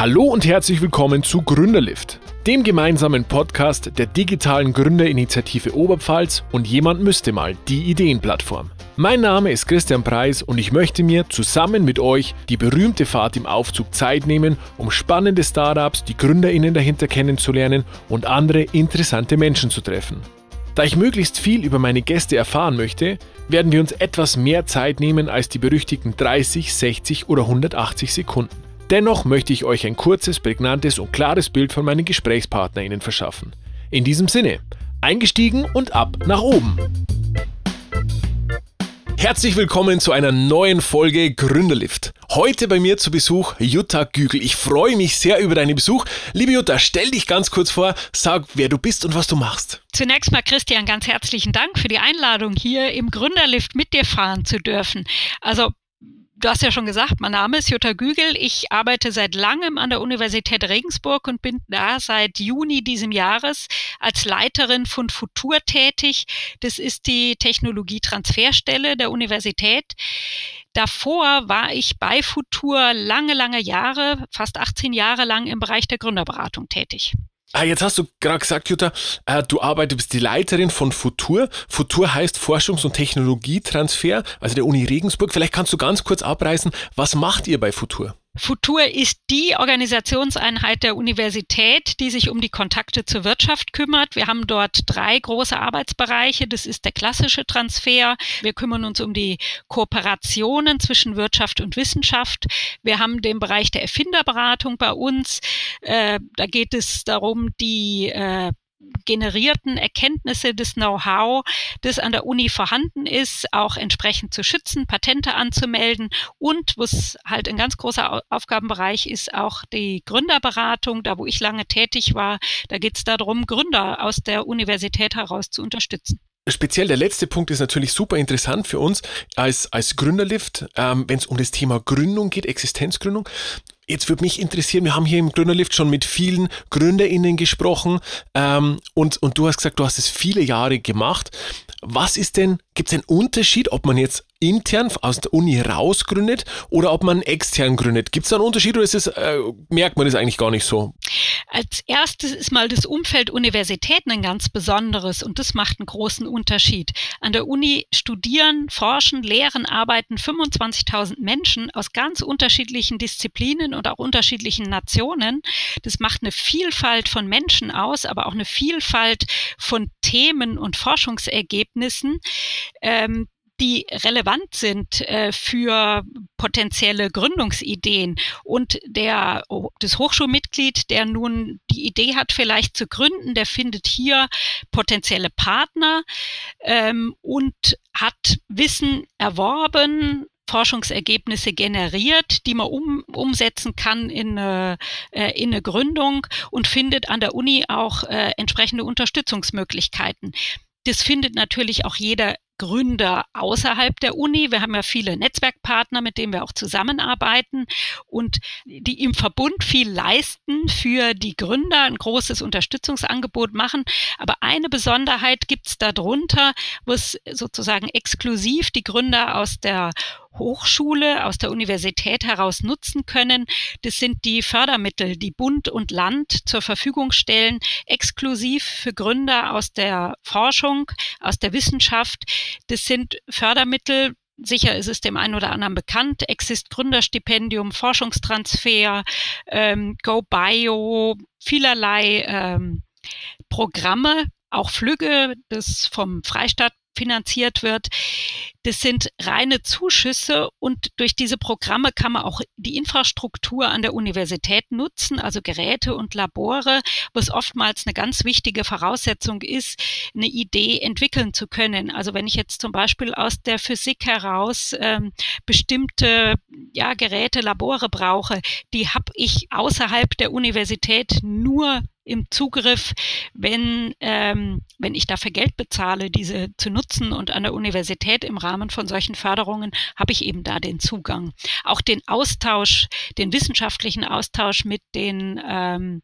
Hallo und herzlich willkommen zu Gründerlift, dem gemeinsamen Podcast der digitalen Gründerinitiative Oberpfalz und jemand müsste mal die Ideenplattform. Mein Name ist Christian Preis und ich möchte mir zusammen mit euch die berühmte Fahrt im Aufzug Zeit nehmen, um spannende Startups, die Gründerinnen dahinter kennenzulernen und andere interessante Menschen zu treffen. Da ich möglichst viel über meine Gäste erfahren möchte, werden wir uns etwas mehr Zeit nehmen als die berüchtigten 30, 60 oder 180 Sekunden. Dennoch möchte ich euch ein kurzes, prägnantes und klares Bild von meinen GesprächspartnerInnen verschaffen. In diesem Sinne, eingestiegen und ab nach oben! Herzlich willkommen zu einer neuen Folge Gründerlift. Heute bei mir zu Besuch Jutta Gügel. Ich freue mich sehr über deinen Besuch. Liebe Jutta, stell dich ganz kurz vor, sag, wer du bist und was du machst. Zunächst mal, Christian, ganz herzlichen Dank für die Einladung, hier im Gründerlift mit dir fahren zu dürfen. Also Du hast ja schon gesagt, mein Name ist Jutta Gügel. Ich arbeite seit langem an der Universität Regensburg und bin da seit Juni diesem Jahres als Leiterin von Futur tätig. Das ist die Technologietransferstelle der Universität. Davor war ich bei Futur lange, lange Jahre, fast 18 Jahre lang im Bereich der Gründerberatung tätig. Ah, jetzt hast du gerade gesagt, Jutta, äh, du arbeitest, die Leiterin von Futur. Futur heißt Forschungs- und Technologietransfer, also der Uni Regensburg. Vielleicht kannst du ganz kurz abreißen, was macht ihr bei Futur? Futur ist die Organisationseinheit der Universität, die sich um die Kontakte zur Wirtschaft kümmert. Wir haben dort drei große Arbeitsbereiche. Das ist der klassische Transfer. Wir kümmern uns um die Kooperationen zwischen Wirtschaft und Wissenschaft. Wir haben den Bereich der Erfinderberatung bei uns. Äh, da geht es darum, die äh, generierten Erkenntnisse des Know-how, das an der Uni vorhanden ist, auch entsprechend zu schützen, Patente anzumelden und was halt ein ganz großer Aufgabenbereich ist, auch die Gründerberatung, da wo ich lange tätig war, da geht es darum, Gründer aus der Universität heraus zu unterstützen. Speziell der letzte Punkt ist natürlich super interessant für uns als, als Gründerlift, ähm, wenn es um das Thema Gründung geht, Existenzgründung. Jetzt würde mich interessieren, wir haben hier im Gründerlift schon mit vielen GründerInnen gesprochen ähm, und, und du hast gesagt, du hast es viele Jahre gemacht. Was ist denn, gibt es einen Unterschied, ob man jetzt intern aus der Uni rausgründet oder ob man extern gründet? Gibt es da einen Unterschied oder es, äh, merkt man das eigentlich gar nicht so? Als erstes ist mal das Umfeld Universitäten ein ganz besonderes und das macht einen großen Unterschied. An der Uni studieren, forschen, lehren, arbeiten 25.000 Menschen aus ganz unterschiedlichen Disziplinen und auch unterschiedlichen Nationen. Das macht eine Vielfalt von Menschen aus, aber auch eine Vielfalt von Themen und Forschungsergebnissen. Ähm, die relevant sind äh, für potenzielle Gründungsideen. Und der, das Hochschulmitglied, der nun die Idee hat, vielleicht zu gründen, der findet hier potenzielle Partner ähm, und hat Wissen erworben, Forschungsergebnisse generiert, die man um, umsetzen kann in eine, äh, in eine Gründung und findet an der Uni auch äh, entsprechende Unterstützungsmöglichkeiten. Das findet natürlich auch jeder Gründer außerhalb der Uni. Wir haben ja viele Netzwerkpartner, mit denen wir auch zusammenarbeiten und die im Verbund viel leisten für die Gründer, ein großes Unterstützungsangebot machen. Aber eine Besonderheit gibt es darunter, wo es sozusagen exklusiv die Gründer aus der Hochschule, aus der Universität heraus nutzen können. Das sind die Fördermittel, die Bund und Land zur Verfügung stellen, exklusiv für Gründer aus der Forschung, aus der Wissenschaft. Das sind Fördermittel, Sicher ist es dem einen oder anderen bekannt. Exist Gründerstipendium, Forschungstransfer, ähm, GoBio, vielerlei ähm, Programme, auch Flüge, das vom Freistaat finanziert wird. Das sind reine Zuschüsse und durch diese Programme kann man auch die Infrastruktur an der Universität nutzen, also Geräte und Labore, was oftmals eine ganz wichtige Voraussetzung ist, eine Idee entwickeln zu können. Also wenn ich jetzt zum Beispiel aus der Physik heraus ähm, bestimmte ja, Geräte, Labore brauche, die habe ich außerhalb der Universität nur im Zugriff, wenn, ähm, wenn ich dafür Geld bezahle, diese zu nutzen. Und an der Universität im Rahmen von solchen Förderungen habe ich eben da den Zugang. Auch den Austausch, den wissenschaftlichen Austausch mit den ähm,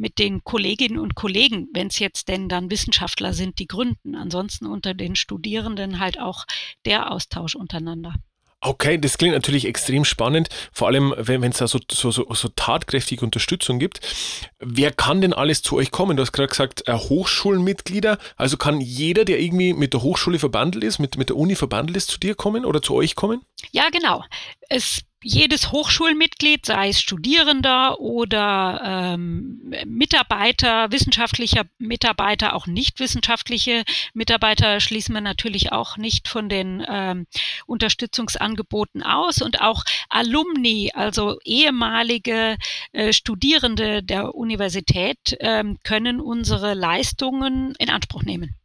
mit den Kolleginnen und Kollegen, wenn es jetzt denn dann Wissenschaftler sind, die gründen. Ansonsten unter den Studierenden halt auch der Austausch untereinander. Okay, das klingt natürlich extrem spannend, vor allem wenn es da so, so, so, so, tatkräftige Unterstützung gibt. Wer kann denn alles zu euch kommen? Du hast gerade gesagt, äh, Hochschulmitglieder. Also kann jeder, der irgendwie mit der Hochschule verbandelt ist, mit, mit der Uni verbandelt ist, zu dir kommen oder zu euch kommen? Ja, genau. Es jedes Hochschulmitglied, sei es Studierender oder ähm, Mitarbeiter, wissenschaftlicher Mitarbeiter, auch nicht wissenschaftliche Mitarbeiter schließen wir natürlich auch nicht von den ähm, Unterstützungsangeboten aus und auch Alumni, also ehemalige äh, Studierende der Universität, ähm, können unsere Leistungen in Anspruch nehmen.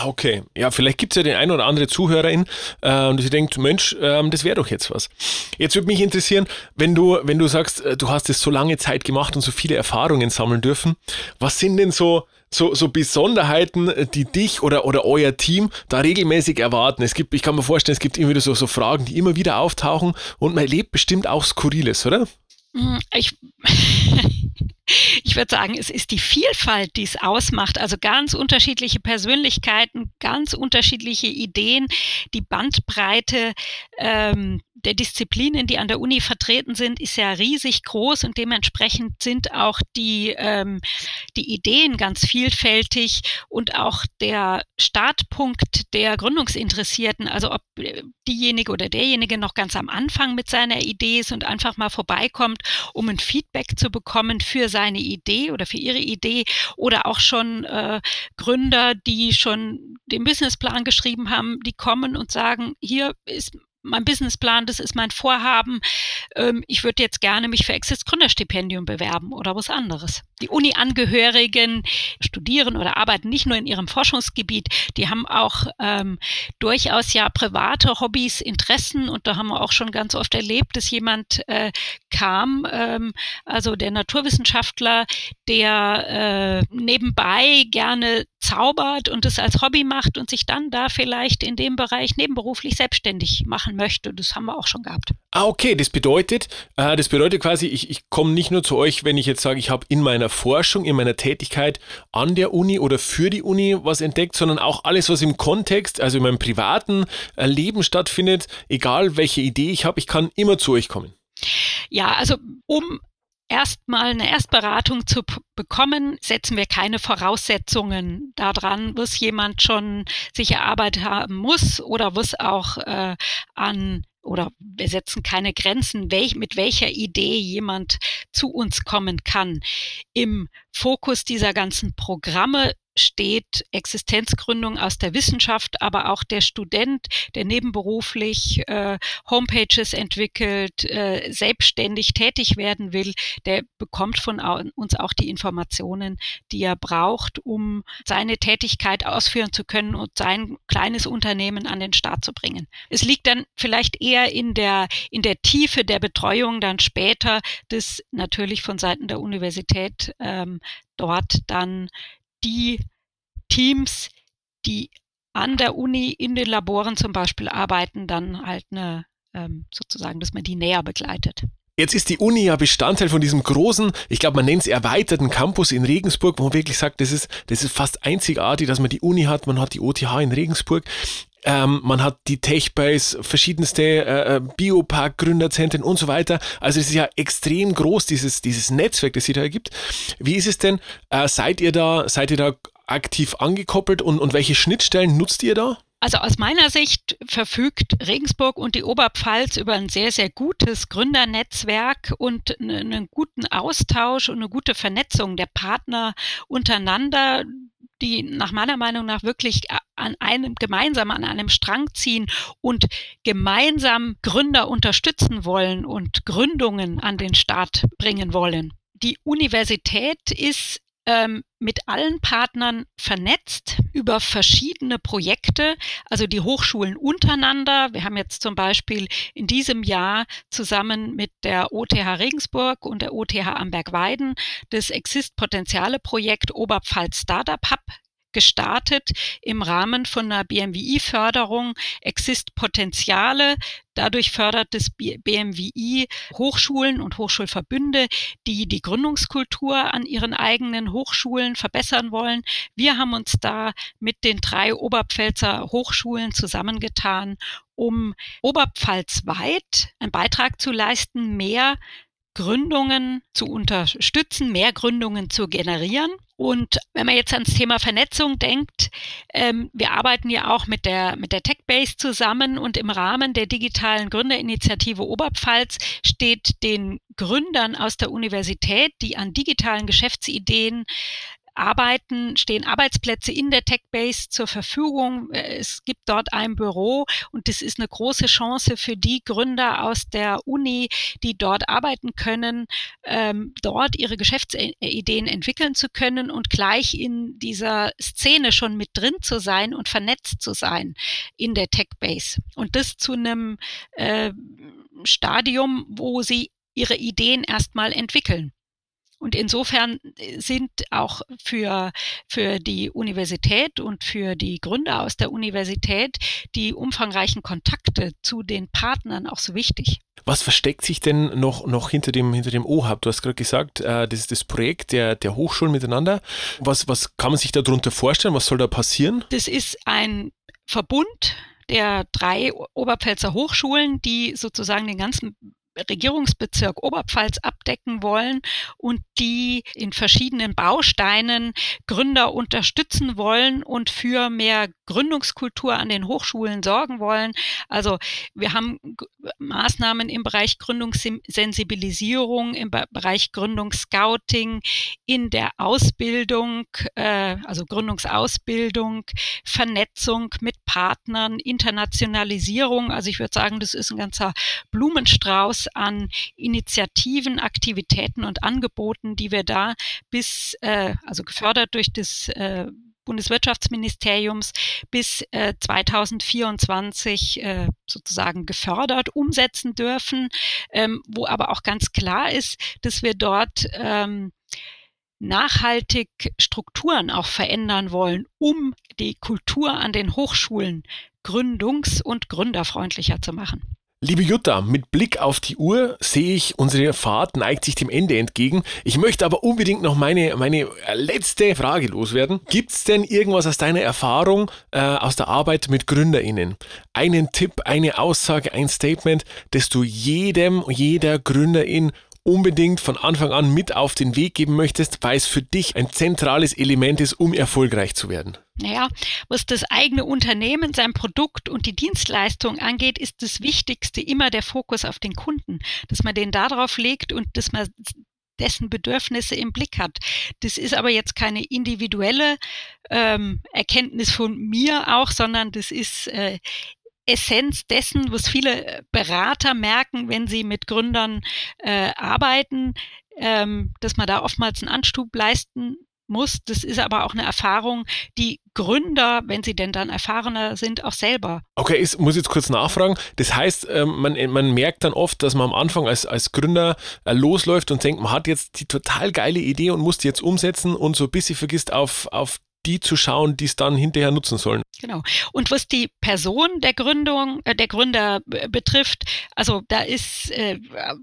Ah, okay, ja, vielleicht gibt es ja den einen oder andere Zuhörerin äh, und sie denkt, Mensch, äh, das wäre doch jetzt was. Jetzt würde mich interessieren, wenn du, wenn du sagst, äh, du hast es so lange Zeit gemacht und so viele Erfahrungen sammeln dürfen, was sind denn so, so, so Besonderheiten, die dich oder, oder euer Team da regelmäßig erwarten? Es gibt, ich kann mir vorstellen, es gibt immer wieder so, so Fragen, die immer wieder auftauchen und man erlebt bestimmt auch Skurriles, oder? Hm, ich, ich würde sagen, es ist die Vielfalt, die es ausmacht. Also ganz unterschiedliche Persönlichkeiten, ganz unterschiedliche Ideen, die Bandbreite ähm, der Disziplinen, die an der Uni vertreten sind, ist ja riesig groß und dementsprechend sind auch die, ähm, die Ideen ganz vielfältig und auch der Startpunkt der Gründungsinteressierten, also ob diejenige oder derjenige noch ganz am Anfang mit seiner Idee ist und einfach mal vorbeikommt, um ein Feedback zu bekommen für seine Idee oder für ihre Idee oder auch schon äh, Gründer, die schon den Businessplan geschrieben haben, die kommen und sagen, hier ist mein Businessplan, das ist mein Vorhaben. Ähm, ich würde jetzt gerne mich für Exist Gründerstipendium bewerben oder was anderes. Die Uni-Angehörigen studieren oder arbeiten nicht nur in ihrem Forschungsgebiet, die haben auch ähm, durchaus ja private Hobbys, Interessen und da haben wir auch schon ganz oft erlebt, dass jemand äh, kam, ähm, also der Naturwissenschaftler, der äh, nebenbei gerne zaubert und es als Hobby macht und sich dann da vielleicht in dem Bereich nebenberuflich selbstständig machen möchte. Das haben wir auch schon gehabt. Ah, okay, das bedeutet, äh, das bedeutet quasi, ich, ich komme nicht nur zu euch, wenn ich jetzt sage, ich habe in meiner Forschung, in meiner Tätigkeit an der Uni oder für die Uni was entdeckt, sondern auch alles, was im Kontext, also in meinem privaten äh, Leben stattfindet, egal welche Idee ich habe, ich kann immer zu euch kommen. Ja, also um erstmal eine Erstberatung zu bekommen, setzen wir keine Voraussetzungen daran, was jemand schon sich erarbeitet haben muss oder was auch äh, an oder wir setzen keine Grenzen, welch, mit welcher Idee jemand zu uns kommen kann. Im Fokus dieser ganzen Programme steht Existenzgründung aus der Wissenschaft, aber auch der Student, der nebenberuflich äh, Homepages entwickelt, äh, selbstständig tätig werden will, der bekommt von uns auch die Informationen, die er braucht, um seine Tätigkeit ausführen zu können und sein kleines Unternehmen an den Start zu bringen. Es liegt dann vielleicht eher in der, in der Tiefe der Betreuung dann später, das natürlich von Seiten der Universität ähm, dort dann die Teams, die an der Uni in den Laboren zum Beispiel arbeiten, dann halt eine, ähm, sozusagen, dass man die näher begleitet. Jetzt ist die Uni ja Bestandteil von diesem großen, ich glaube, man nennt es erweiterten Campus in Regensburg, wo man wirklich sagt, das ist, das ist fast einzigartig, dass man die Uni hat. Man hat die OTH in Regensburg. Ähm, man hat die Techbase, verschiedenste äh, äh, Biopark-Gründerzentren und so weiter. Also es ist ja extrem groß, dieses, dieses Netzwerk, das sie da gibt. Wie ist es denn? Äh, seid ihr da, seid ihr da aktiv angekoppelt und, und welche Schnittstellen nutzt ihr da? Also aus meiner Sicht verfügt Regensburg und die Oberpfalz über ein sehr, sehr gutes Gründernetzwerk und einen guten Austausch und eine gute Vernetzung der Partner untereinander, die nach meiner Meinung nach wirklich an einem gemeinsam an einem Strang ziehen und gemeinsam Gründer unterstützen wollen und Gründungen an den Start bringen wollen. Die Universität ist ähm, mit allen Partnern vernetzt über verschiedene Projekte, also die Hochschulen untereinander. Wir haben jetzt zum Beispiel in diesem Jahr zusammen mit der OTH Regensburg und der OTH Amberg-Weiden das Exist-Potenziale-Projekt Oberpfalz Startup Hub gestartet im Rahmen von einer BMWI-Förderung Exist Potenziale. Dadurch fördert das BMWI Hochschulen und Hochschulverbünde, die die Gründungskultur an ihren eigenen Hochschulen verbessern wollen. Wir haben uns da mit den drei Oberpfälzer Hochschulen zusammengetan um oberpfalzweit einen Beitrag zu leisten, mehr Gründungen zu unterstützen, mehr Gründungen zu generieren. Und wenn man jetzt ans Thema Vernetzung denkt, ähm, wir arbeiten ja auch mit der, mit der TechBase zusammen und im Rahmen der digitalen Gründerinitiative Oberpfalz steht den Gründern aus der Universität, die an digitalen Geschäftsideen arbeiten, stehen Arbeitsplätze in der TechBase zur Verfügung. Äh, es gibt dort ein Büro und das ist eine große Chance für die Gründer aus der Uni, die dort arbeiten können, ähm, dort ihre Geschäftsideen entwickeln zu können und gleich in dieser Szene schon mit drin zu sein und vernetzt zu sein in der TechBase. Und das zu einem äh, Stadium, wo sie ihre Ideen erstmal entwickeln. Und insofern äh, sind auch für, für die Universität und für die Gründer aus der Universität die umfangreichen Kontakte zu den Partnern auch so wichtig. Was versteckt sich denn noch, noch hinter dem, hinter dem OHAB? Du hast gerade gesagt, äh, das ist das Projekt der, der Hochschulen miteinander. Was, was kann man sich darunter vorstellen? Was soll da passieren? Das ist ein Verbund der drei Oberpfälzer Hochschulen, die sozusagen den ganzen Regierungsbezirk Oberpfalz abdecken wollen und die in verschiedenen Bausteinen Gründer unterstützen wollen und für mehr Gründungskultur an den Hochschulen sorgen wollen. Also wir haben Maßnahmen im Bereich Gründungssensibilisierung, im Bereich Gründungsscouting, in der Ausbildung, äh, also Gründungsausbildung, Vernetzung mit Partnern, Internationalisierung. Also ich würde sagen, das ist ein ganzer Blumenstrauß an Initiativen, Aktivitäten und Angeboten, die wir da bis, äh, also gefördert durch das äh, Bundeswirtschaftsministeriums bis äh, 2024 äh, sozusagen gefördert umsetzen dürfen, ähm, wo aber auch ganz klar ist, dass wir dort ähm, nachhaltig Strukturen auch verändern wollen, um die Kultur an den Hochschulen gründungs- und gründerfreundlicher zu machen. Liebe Jutta, mit Blick auf die Uhr sehe ich, unsere Fahrt neigt sich dem Ende entgegen. Ich möchte aber unbedingt noch meine, meine letzte Frage loswerden. Gibt es denn irgendwas aus deiner Erfahrung, äh, aus der Arbeit mit GründerInnen? Einen Tipp, eine Aussage, ein Statement, das du jedem, jeder Gründerin unbedingt von Anfang an mit auf den Weg geben möchtest, weil es für dich ein zentrales Element ist, um erfolgreich zu werden? Naja, was das eigene Unternehmen, sein Produkt und die Dienstleistung angeht, ist das Wichtigste immer der Fokus auf den Kunden, dass man den darauf legt und dass man dessen Bedürfnisse im Blick hat. Das ist aber jetzt keine individuelle ähm, Erkenntnis von mir auch, sondern das ist äh, Essenz dessen, was viele Berater merken, wenn sie mit Gründern äh, arbeiten, ähm, dass man da oftmals einen Anstub leisten muss. Das ist aber auch eine Erfahrung, die Gründer, wenn sie denn dann erfahrener sind, auch selber. Okay, ich muss jetzt kurz nachfragen. Das heißt, ähm, man, man merkt dann oft, dass man am Anfang als, als Gründer äh, losläuft und denkt, man hat jetzt die total geile Idee und muss die jetzt umsetzen und so ein bisschen vergisst auf, auf die zu schauen, die es dann hinterher nutzen sollen. Genau. Und was die Person der Gründung, äh, der Gründer betrifft, also da ist äh,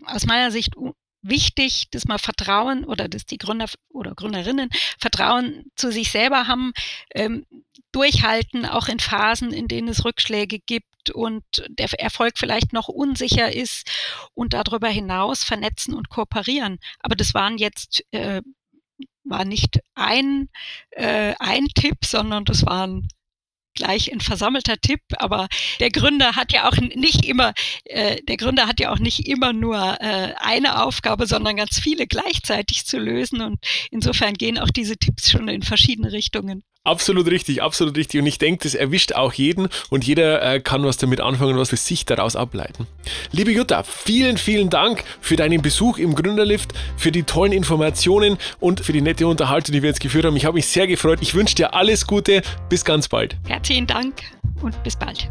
aus meiner Sicht wichtig, dass man Vertrauen oder dass die Gründer oder Gründerinnen Vertrauen zu sich selber haben, ähm, durchhalten, auch in Phasen, in denen es Rückschläge gibt und der Erfolg vielleicht noch unsicher ist und darüber hinaus vernetzen und kooperieren. Aber das waren jetzt äh, war nicht ein, äh, ein Tipp, sondern das waren gleich ein versammelter Tipp, aber der Gründer hat ja auch nicht immer, äh, der Gründer hat ja auch nicht immer nur äh, eine Aufgabe, sondern ganz viele gleichzeitig zu lösen und insofern gehen auch diese Tipps schon in verschiedene Richtungen. Absolut richtig, absolut richtig. Und ich denke, das erwischt auch jeden und jeder äh, kann was damit anfangen und was für sich daraus ableiten. Liebe Jutta, vielen, vielen Dank für deinen Besuch im Gründerlift, für die tollen Informationen und für die nette Unterhaltung, die wir jetzt geführt haben. Ich habe mich sehr gefreut. Ich wünsche dir alles Gute. Bis ganz bald. Herzlichen Dank und bis bald.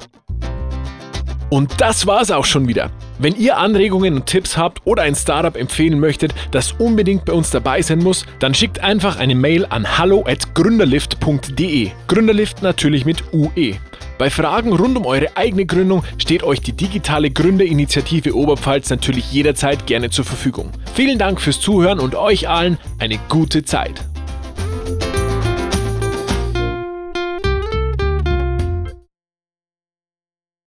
Und das war's auch schon wieder. Wenn ihr Anregungen und Tipps habt oder ein Startup empfehlen möchtet, das unbedingt bei uns dabei sein muss, dann schickt einfach eine Mail an hallo@gründerlift.de. Gründerlift natürlich mit UE. Bei Fragen rund um eure eigene Gründung steht euch die digitale Gründerinitiative Oberpfalz natürlich jederzeit gerne zur Verfügung. Vielen Dank fürs Zuhören und euch allen eine gute Zeit.